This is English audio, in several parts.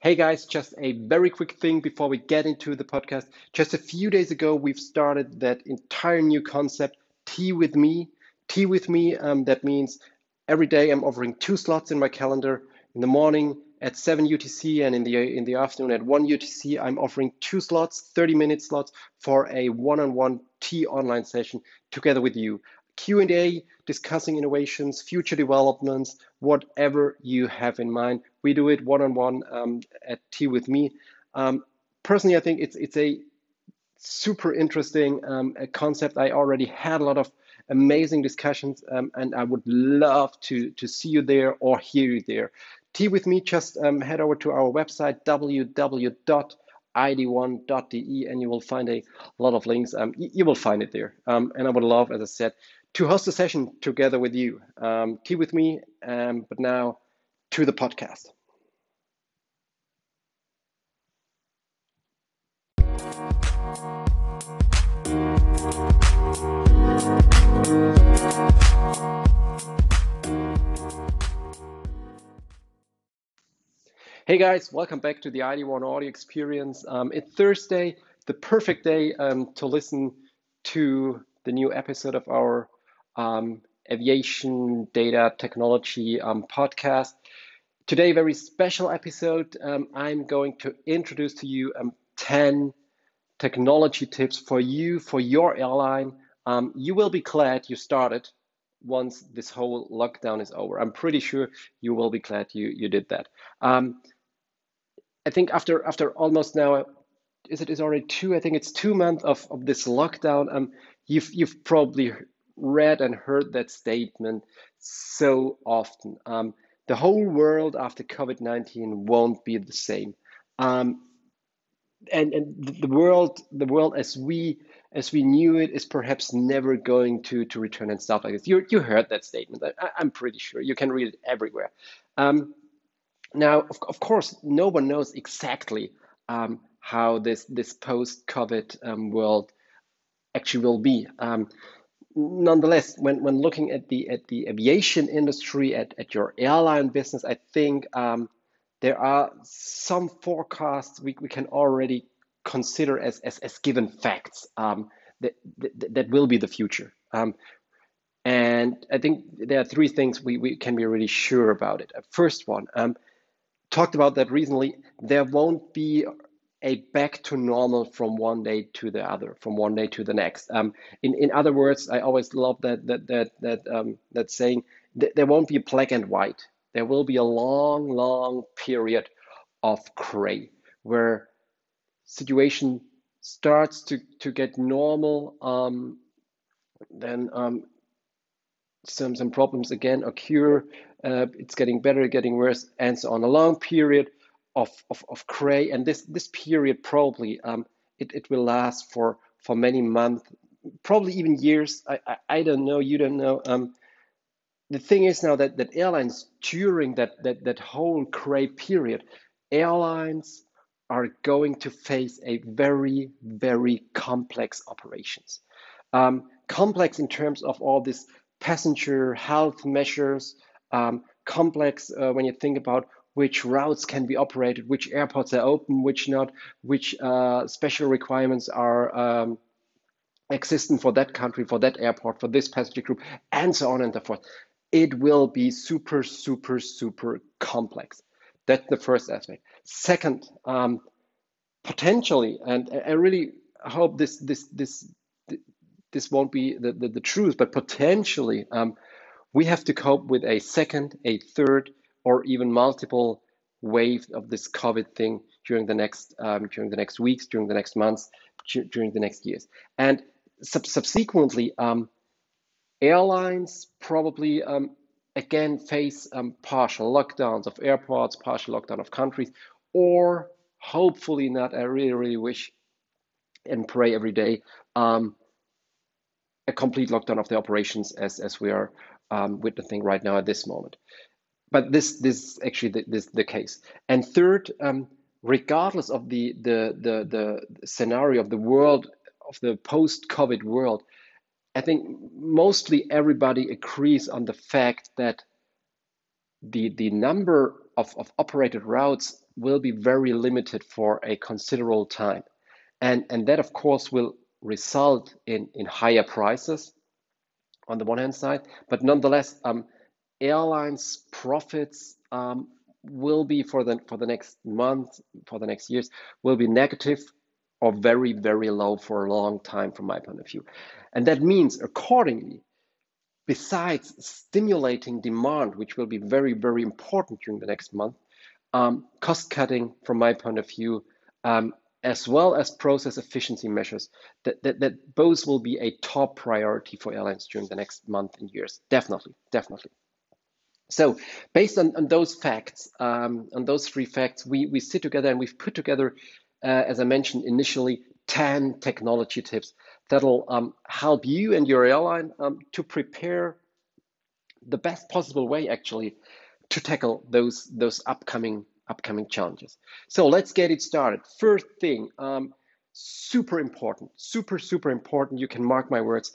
Hey guys, just a very quick thing before we get into the podcast. Just a few days ago, we've started that entire new concept, Tea with Me. Tea with Me, um, that means every day I'm offering two slots in my calendar. In the morning at 7 UTC and in the in the afternoon at 1 UTC, I'm offering two slots, 30 minute slots for a one-on-one tea online session together with you. Q&A, discussing innovations, future developments, whatever you have in mind. We do it one-on-one um, at Tea with me. Um, personally, I think it's it's a super interesting um, concept. I already had a lot of amazing discussions, um, and I would love to to see you there or hear you there. Tea with me. Just um, head over to our website www.id1.de and you will find a lot of links. Um, you will find it there. Um, and I would love, as I said, to host a session together with you. Um, tea with me, um, but now to the podcast. Hey guys, welcome back to the ID1 audio experience. Um, it's Thursday, the perfect day um, to listen to the new episode of our um, aviation data technology um, podcast. Today, very special episode. Um, I'm going to introduce to you um, 10 technology tips for you, for your airline. Um, you will be glad you started once this whole lockdown is over. I'm pretty sure you will be glad you, you did that. I think after after almost now, is it is already two? I think it's two months of, of this lockdown. Um, you've you've probably read and heard that statement so often. Um, the whole world after COVID 19 won't be the same. Um, and, and the world the world as we as we knew it is perhaps never going to to return and stuff like this. You you heard that statement. I, am pretty sure. You can read it everywhere. Um, now of, of course no one knows exactly um, how this this post covid um, world actually will be. Um, nonetheless, when, when looking at the at the aviation industry, at, at your airline business, I think um, there are some forecasts we, we can already consider as, as, as given facts um, that, that, that will be the future. Um, and I think there are three things we, we can be really sure about it. First one, um, talked about that recently, there won't be a back to normal from one day to the other, from one day to the next. Um, in in other words, I always love that that that that um, that saying. Th- there won't be black and white. There will be a long, long period of gray where situation starts to to get normal. Um, then um, some some problems again occur. Uh, it's getting better, getting worse, and so on. A long period of, of, of gray. And this, this period probably, um, it, it will last for, for many months, probably even years. I, I, I don't know, you don't know. Um, the thing is now that, that airlines during that, that, that whole gray period, airlines are going to face a very, very complex operations. Um, complex in terms of all these passenger health measures, um, complex uh, when you think about which routes can be operated, which airports are open, which not, which uh, special requirements are um, existent for that country, for that airport, for this passenger group, and so on and so forth. It will be super, super, super complex. That's the first aspect. Second, um, potentially, and I really hope this this this this won't be the, the, the truth, but potentially um, we have to cope with a second, a third, or even multiple waves of this COVID thing during the next um, during the next weeks, during the next months, during the next years, and sub- subsequently, um, airlines probably um, again face um, partial lockdowns of airports, partial lockdown of countries, or hopefully not. I really, really wish and pray every day um, a complete lockdown of the operations as as we are um, witnessing right now at this moment but this this is actually the, this the case. And third, um, regardless of the, the the the scenario of the world of the post-COVID world, I think mostly everybody agrees on the fact that the the number of, of operated routes will be very limited for a considerable time. And, and that, of course, will result in, in higher prices on the one hand side, but nonetheless, um, airlines' profits um, will be for the for the next month, for the next years, will be negative or very very low for a long time from my point of view, and that means accordingly, besides stimulating demand, which will be very very important during the next month, um, cost cutting from my point of view. Um, as well as process efficiency measures, that, that, that both will be a top priority for airlines during the next month and years. Definitely, definitely. So based on, on those facts, um, on those three facts, we, we sit together and we've put together, uh, as I mentioned initially, 10 technology tips that'll um, help you and your airline um, to prepare the best possible way actually to tackle those, those upcoming, upcoming challenges. So let's get it started. First thing, um, super important, super, super important. You can mark my words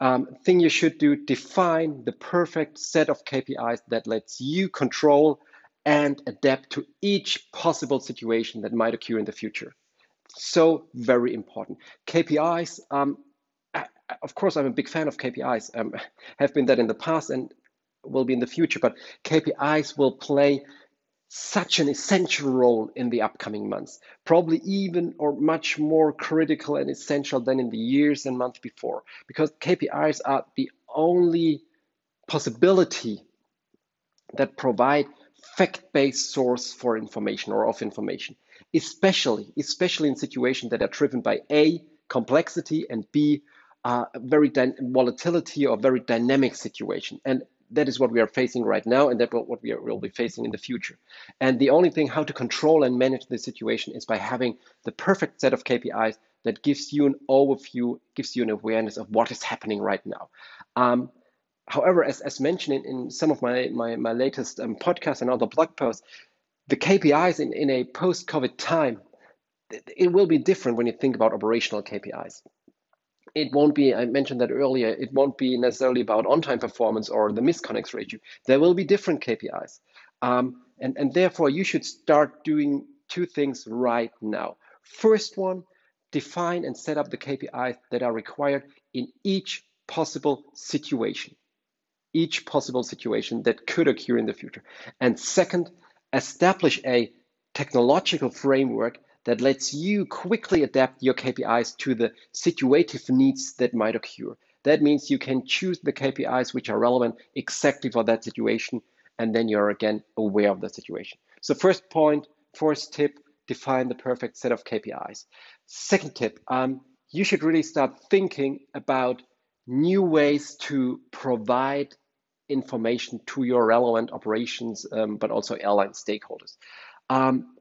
um, thing you should do, define the perfect set of KPIs that lets you control and adapt to each possible situation that might occur in the future. So very important. KPIs, um, I, of course, I'm a big fan of KPIs, um, have been that in the past and will be in the future, but KPIs will play such an essential role in the upcoming months, probably even or much more critical and essential than in the years and months before, because KPIs are the only possibility that provide fact-based source for information or of information, especially especially in situations that are driven by a complexity and b uh, very volatility or very dynamic situation. And that is what we are facing right now, and that what we will be facing in the future. And the only thing how to control and manage the situation is by having the perfect set of KPIs that gives you an overview, gives you an awareness of what is happening right now. Um, however, as, as mentioned in, in some of my, my, my latest um, podcasts and other blog posts, the KPIs in, in a post-COVID time, it will be different when you think about operational KPIs it won't be, I mentioned that earlier, it won't be necessarily about on time performance or the misconnects ratio. There will be different KPIs. Um, and, and therefore, you should start doing two things right now. First one, define and set up the KPIs that are required in each possible situation, each possible situation that could occur in the future. And second, establish a technological framework that lets you quickly adapt your KPIs to the situative needs that might occur. That means you can choose the KPIs which are relevant exactly for that situation, and then you're again aware of the situation. So first point, first tip, define the perfect set of KPIs. Second tip, um, you should really start thinking about new ways to provide information to your relevant operations, um, but also airline stakeholders. Um,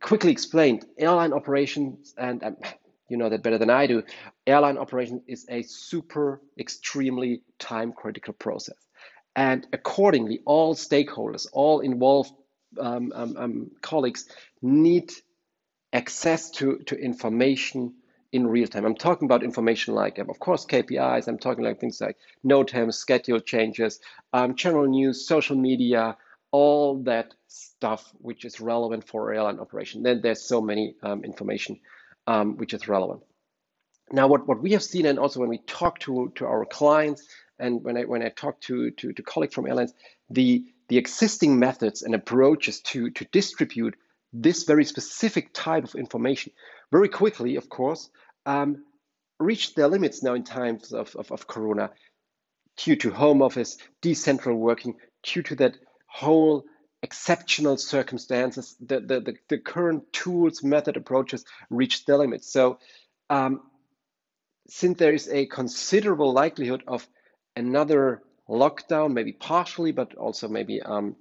quickly explained, airline operations, and um, you know that better than I do, airline operation is a super, extremely time critical process. And accordingly, all stakeholders, all involved um, um, um, colleagues need access to, to information in real time. I'm talking about information like, of course, KPIs. I'm talking like things like NOTAM, schedule changes, um, general news, social media, all that stuff which is relevant for airline operation. Then there's so many um, information um, which is relevant. Now, what, what we have seen, and also when we talk to, to our clients, and when I when I talk to, to, to colleagues from airlines, the the existing methods and approaches to, to distribute this very specific type of information very quickly, of course, um, reached their limits now in times of, of, of Corona due to home office, decentral working, due to that whole exceptional circumstances, the, the, the, the, current tools, method, approaches reach their limits. So um, since there is a considerable likelihood of another lockdown, maybe partially, but also maybe um,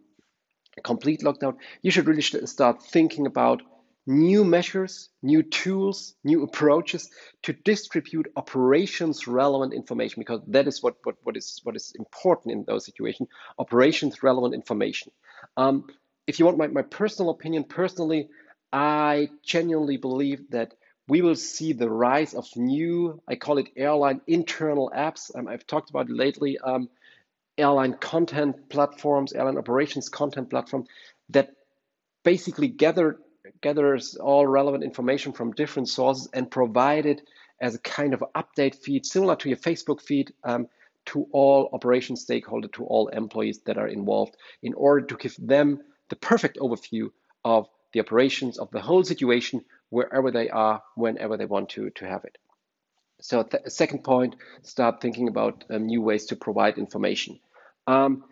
a complete lockdown, you should really start thinking about new measures, new tools, new approaches to distribute operations relevant information because that is what, what, what is what is important in those situations, operations relevant information. Um, if you want my, my personal opinion, personally, I genuinely believe that we will see the rise of new, I call it airline internal apps. Um, I've talked about it lately. Um, airline content platforms, airline operations content platform that basically gather, gathers all relevant information from different sources and provide it as a kind of update feed, similar to your Facebook feed, um, to all operation stakeholders, to all employees that are involved, in order to give them the perfect overview of the operations of the whole situation wherever they are, whenever they want to, to have it. So th second point, start thinking about um, new ways to provide information. Um,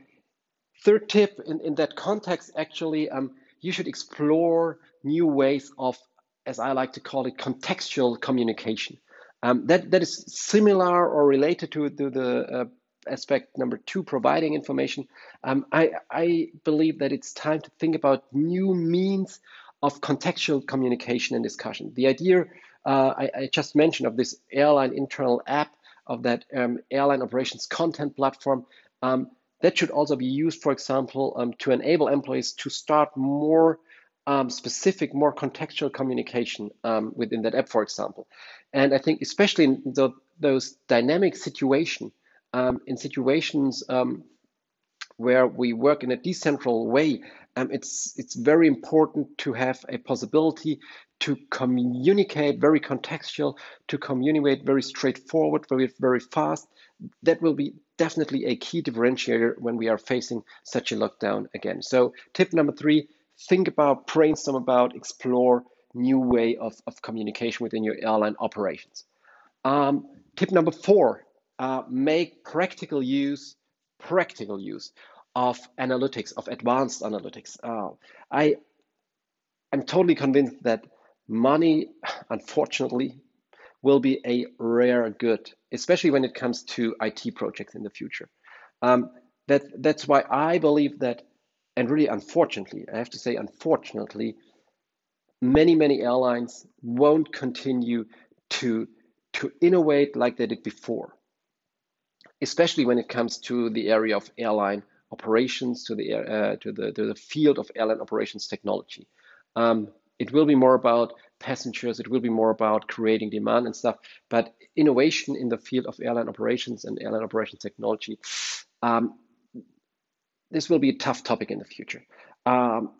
third tip in, in that context, actually, um, you should explore new ways of, as I like to call it, contextual communication. Um, that, that is similar or related to, to the uh, aspect number two, providing information. Um, I, I believe that it's time to think about new means of contextual communication and discussion. The idea uh, I, I, just mentioned of this airline internal app of that um, airline operations content platform. Um, that should also be used, for example, um, to enable employees to start more um, specific, more contextual communication um, within that app, for example. And I think especially in the, those dynamic situation, um, in situations where we work in a decentral way, um, it's it's very important to have a possibility to communicate very contextual, to communicate very straightforward, very very fast. That will be definitely a key differentiator when we are facing such a lockdown again. So tip number three: think about, brainstorm about, explore new way of, of communication within your airline operations. Um, tip number four: uh, make practical use practical use of analytics, of advanced analytics. Uh, I am totally convinced that money, unfortunately, will be a rare good, especially when it comes to IT projects in the future. Um, that, that's why I believe that, and really unfortunately, I have to say unfortunately, many, many airlines won't continue to, to innovate like they did before, especially when it comes to the area of airline operations, to the uh, to the to the field of airline operations technology. Um, it will be more about passengers. It will be more about creating demand and stuff. But innovation in the field of airline operations and airline operations technology, um, this will be a tough topic in the future. Um,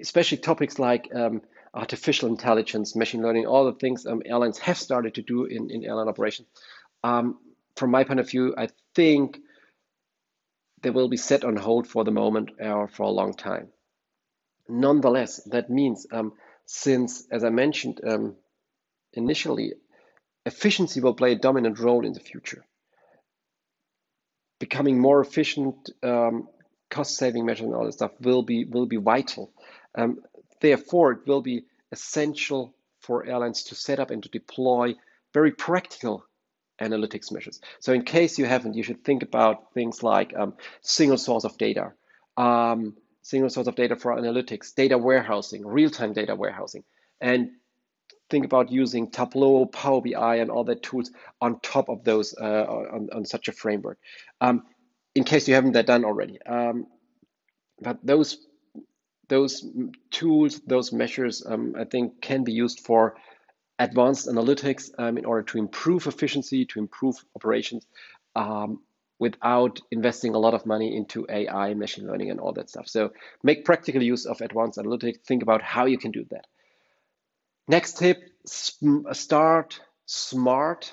especially topics like um, artificial intelligence, machine learning, all the things um, airlines have started to do in, in airline operations. Um, from my point of view, I think they will be set on hold for the moment or for a long time. Nonetheless, that means um, since, as I mentioned um, initially, efficiency will play a dominant role in the future. Becoming more efficient, um, cost-saving measures and all this stuff will be will be vital. Um, therefore, it will be essential for airlines to set up and to deploy very practical analytics measures. So in case you haven't, you should think about things like um, single source of data, um, single source of data for analytics, data warehousing, real-time data warehousing, and think about using Tableau, Power BI, and all the tools on top of those uh, on, on, such a framework. Um, in case you haven't that done already, um, but those those tools, those measures, um, I think, can be used for advanced analytics um, in order to improve efficiency, to improve operations um, without investing a lot of money into AI, machine learning, and all that stuff. So make practical use of advanced analytics. Think about how you can do that. Next tip, start smart.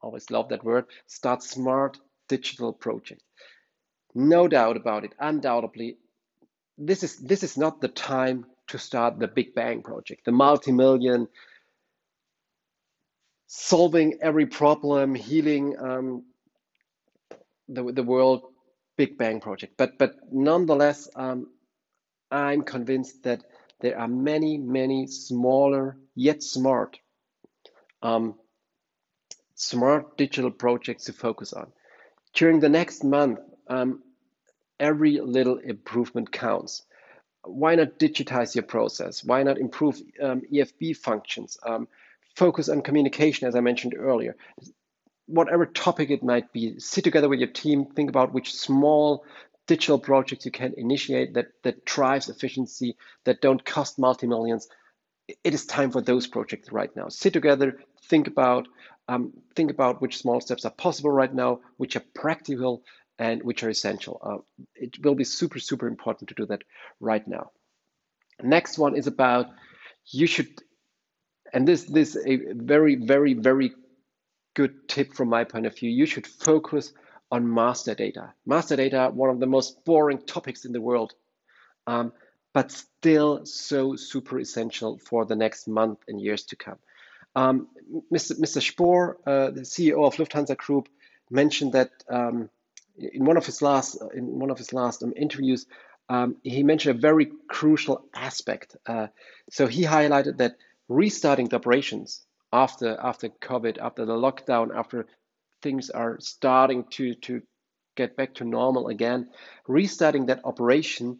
Always love that word. Start smart digital project. No doubt about it, undoubtedly, this is this is not the time to start the big bang project, the multi-million solving every problem, healing um, the, the world Big Bang project. But, but nonetheless, um, I'm convinced that there are many, many smaller yet smart, um, smart digital projects to focus on. During the next month, um, every little improvement counts. Why not digitize your process? Why not improve um, EFB functions? Um, focus on communication, as I mentioned earlier. Whatever topic it might be, sit together with your team, think about which small digital projects you can initiate that, that drives efficiency, that don't cost multi-millions. It is time for those projects right now. Sit together, think about, um, think about which small steps are possible right now, which are practical, and which are essential. Uh, it will be super, super important to do that right now. Next one is about you should, and this this a very, very, very good tip from my point of view. You should focus on master data. Master data, one of the most boring topics in the world, um, but still so super essential for the next month and years to come. Um, Mr. Mr. Spohr, uh, the CEO of Lufthansa Group, mentioned that um, in one of his last in one of his last um, interviews, um, he mentioned a very crucial aspect. Uh, so he highlighted that restarting the operations after after COVID, after the lockdown, after things are starting to to get back to normal again, restarting that operation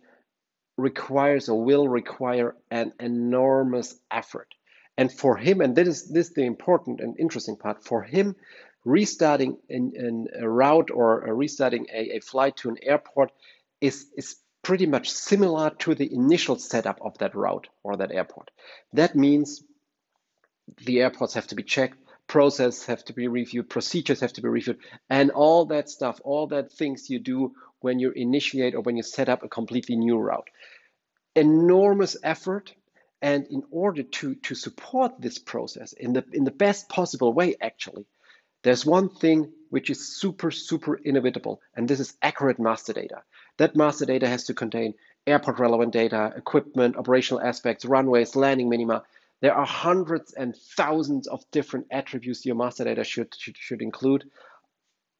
requires or will require an enormous effort. And for him, and this is this is the important and interesting part, for him, restarting in, in a route or restarting a, a flight to an airport is, is pretty much similar to the initial setup of that route or that airport. That means the airports have to be checked, process have to be reviewed, procedures have to be reviewed, and all that stuff, all that things you do when you initiate or when you set up a completely new route. Enormous effort. And in order to, to support this process in the in the best possible way, actually, there's one thing which is super, super inevitable, and this is accurate master data. That master data has to contain airport relevant data, equipment, operational aspects, runways, landing minima. There are hundreds and thousands of different attributes your master data should, should, should include.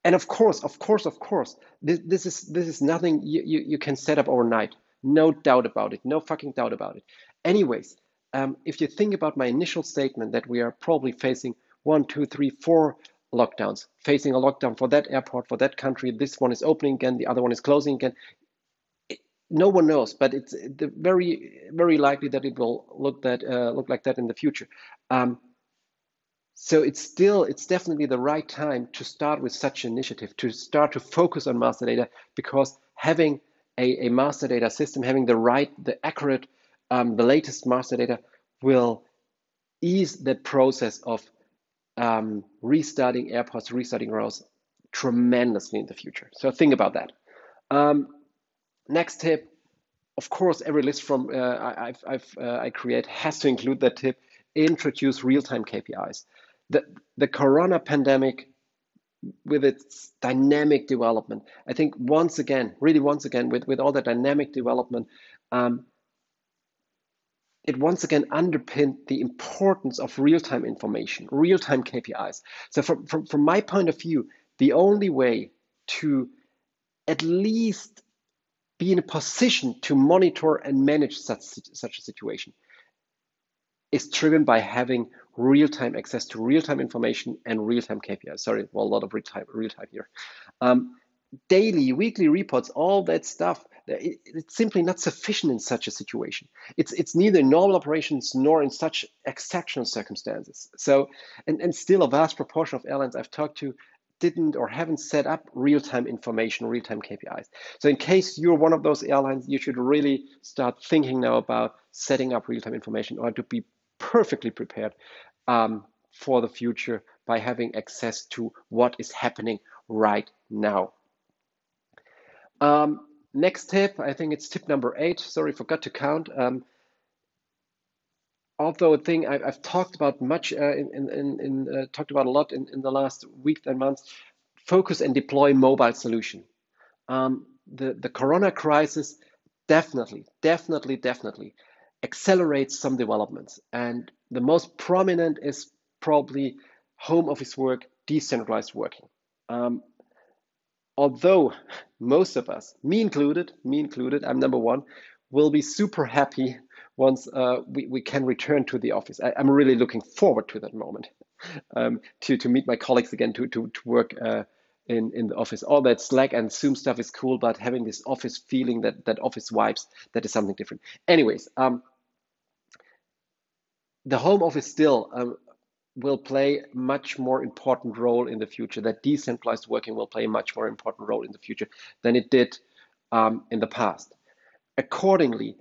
And of course, of course, of course, this, this is this is nothing you, you, you can set up overnight. No doubt about it. No fucking doubt about it. Anyways, um, if you think about my initial statement that we are probably facing one, two, three, four lockdowns, facing a lockdown for that airport, for that country. This one is opening again, the other one is closing again. No one knows, but it's very, very likely that it will look that uh, look like that in the future. Um, so it's still, it's definitely the right time to start with such initiative, to start to focus on master data, because having a, a master data system, having the right, the accurate, um, the latest master data will ease the process of um, restarting airports, restarting roads tremendously in the future. So think about that. Um, next tip, of course, every list from uh, I've, I've uh, I create has to include that tip. Introduce real-time KPIs. The the Corona pandemic, with its dynamic development, I think once again, really once again, with with all the dynamic development, um, it once again underpinned the importance of real-time information, real-time KPIs. So from, from, from my point of view, the only way to at least be in a position to monitor and manage such, such a situation is driven by having real-time access to real-time information and real-time KPIs. Sorry, well, a lot of real-time real -time here. Um, daily, weekly reports, all that stuff it's simply not sufficient in such a situation. It's it's neither normal operations nor in such exceptional circumstances. So, and, and still a vast proportion of airlines I've talked to didn't or haven't set up real-time information, real-time KPIs. So in case you're one of those airlines, you should really start thinking now about setting up real-time information or to be perfectly prepared um, for the future by having access to what is happening right now. Um, next tip, I think it's tip number eight. Sorry, forgot to count. Um, although a thing I've, I've talked about much uh, in, in, in uh, talked about a lot in, in the last week and months, focus and deploy mobile solution. Um, the, the Corona crisis definitely, definitely, definitely accelerates some developments. And the most prominent is probably home office work, decentralized working. Um, although most of us, me included, me included, I'm number one, will be super happy once uh, we, we can return to the office. I, am really looking forward to that moment, um, to, to meet my colleagues again, to, to, to work uh, in, in the office. All that Slack and Zoom stuff is cool, but having this office feeling, that, that office vibes, that is something different. Anyways, um, the home office still, um, will play much more important role in the future, that decentralized working will play a much more important role in the future than it did um, in the past. Accordingly,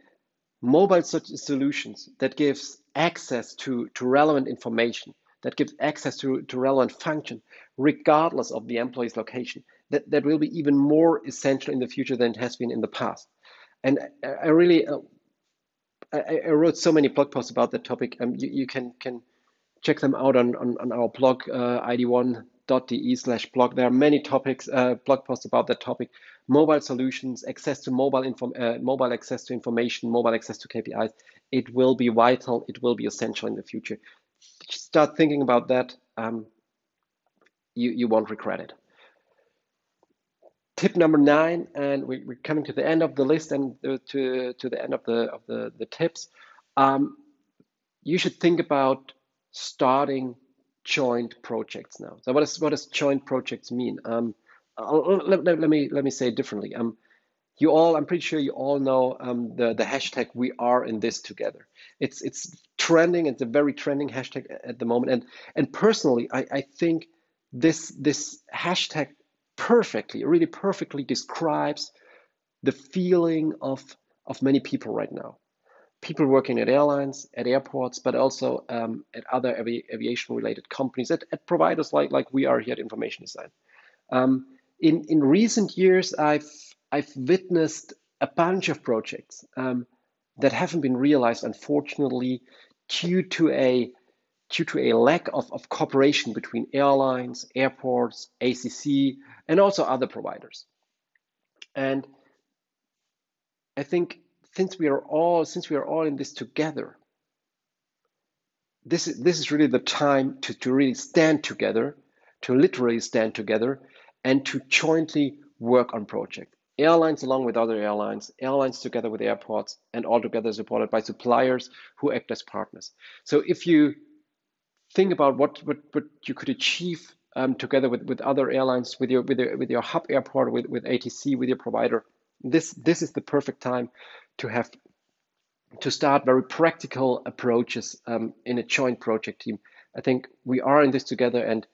mobile solutions that gives access to, to relevant information, that gives access to, to relevant function, regardless of the employee's location, that, that will be even more essential in the future than it has been in the past. And I really, uh, I, I, wrote so many blog posts about that topic. Um, you, you can can check them out on, on, on our blog, uh, id1.de slash blog. There are many topics, uh, blog posts about that topic. Mobile solutions, access to mobile, inform, uh, mobile access to information, mobile access to KPIs. It will be vital. It will be essential in the future. Start thinking about that. Um, you, you won't regret it. Tip number nine, and we, are coming to the end of the list and to, to the end of the, of the, the tips. Um, you should think about starting joint projects now. So what does what does joint projects mean? Um, let, let, let, me let me say it differently. Um, you all, I'm pretty sure you all know um, the the hashtag "We are in this together." It's it's trending. It's a very trending hashtag at the moment. And and personally, I, I think this this hashtag perfectly, really perfectly describes the feeling of of many people right now people working at airlines, at airports, but also um, at other avi aviation related companies, at, at, providers like, like we are here at Information Design. Um, in, in recent years, I've, I've witnessed a bunch of projects um, that haven't been realized, unfortunately, due to a due to a lack of, of cooperation between airlines, airports, ACC, and also other providers. And I think since we are all since we are all in this together this is this is really the time to, to really stand together to literally stand together and to jointly work on projects airlines along with other airlines airlines together with airports and all together supported by suppliers who act as partners so if you think about what what, what you could achieve um, together with, with other airlines with your with your with your hub airport with, with atc with your provider this this is the perfect time to have to start very practical approaches um, in a joint project team. I think we are in this together, and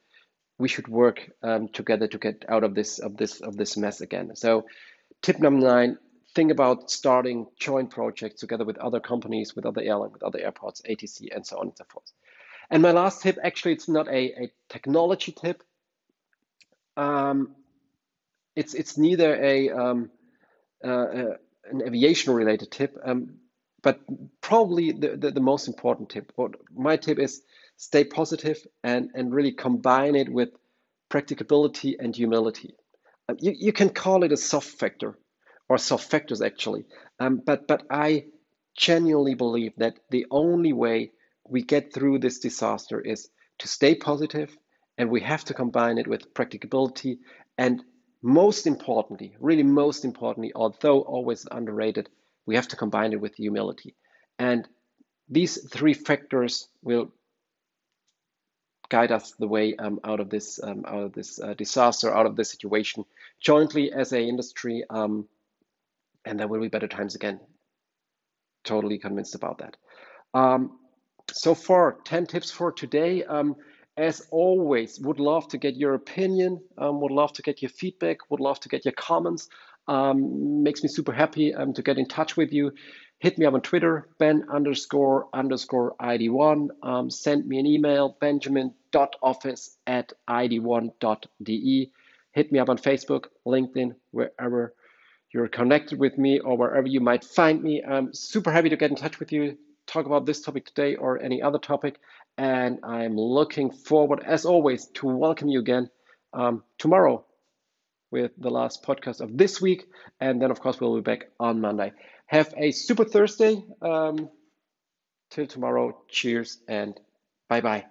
we should work um, together to get out of this of this of this mess again. So, tip number nine: think about starting joint projects together with other companies, with other airlines, with other airports, ATC, and so on and so forth. And my last tip, actually, it's not a, a technology tip. Um, it's it's neither a um, uh, uh an aviation related tip, um, but probably the, the, the, most important tip. What my tip is stay positive and, and really combine it with practicability and humility. Um, you, you can call it a soft factor or soft factors actually, um, but, but I genuinely believe that the only way we get through this disaster is to stay positive and we have to combine it with practicability and most importantly, really most importantly, although always underrated, we have to combine it with humility. And these three factors will guide us the way um, out of this um, out of this uh, disaster, out of this situation, jointly as a industry. Um, and there will be better times again. Totally convinced about that. Um, so far, 10 tips for today. Um, as always, would love to get your opinion, um, would love to get your feedback, would love to get your comments. Makes me super happy to get in touch with you. Hit me up on Twitter, Ben underscore underscore ID1. Um, send me an email, benjamin.office at ID1.de. Hit me up on Facebook, LinkedIn, wherever you're connected with me or wherever you might find me. I'm super happy to get in touch with you, talk about this topic today or any other topic and I'm looking forward, as always, to welcome you again um, tomorrow with the last podcast of this week. And then, of course, we'll be back on Monday. Have a super Thursday. Um, till tomorrow. Cheers and bye bye.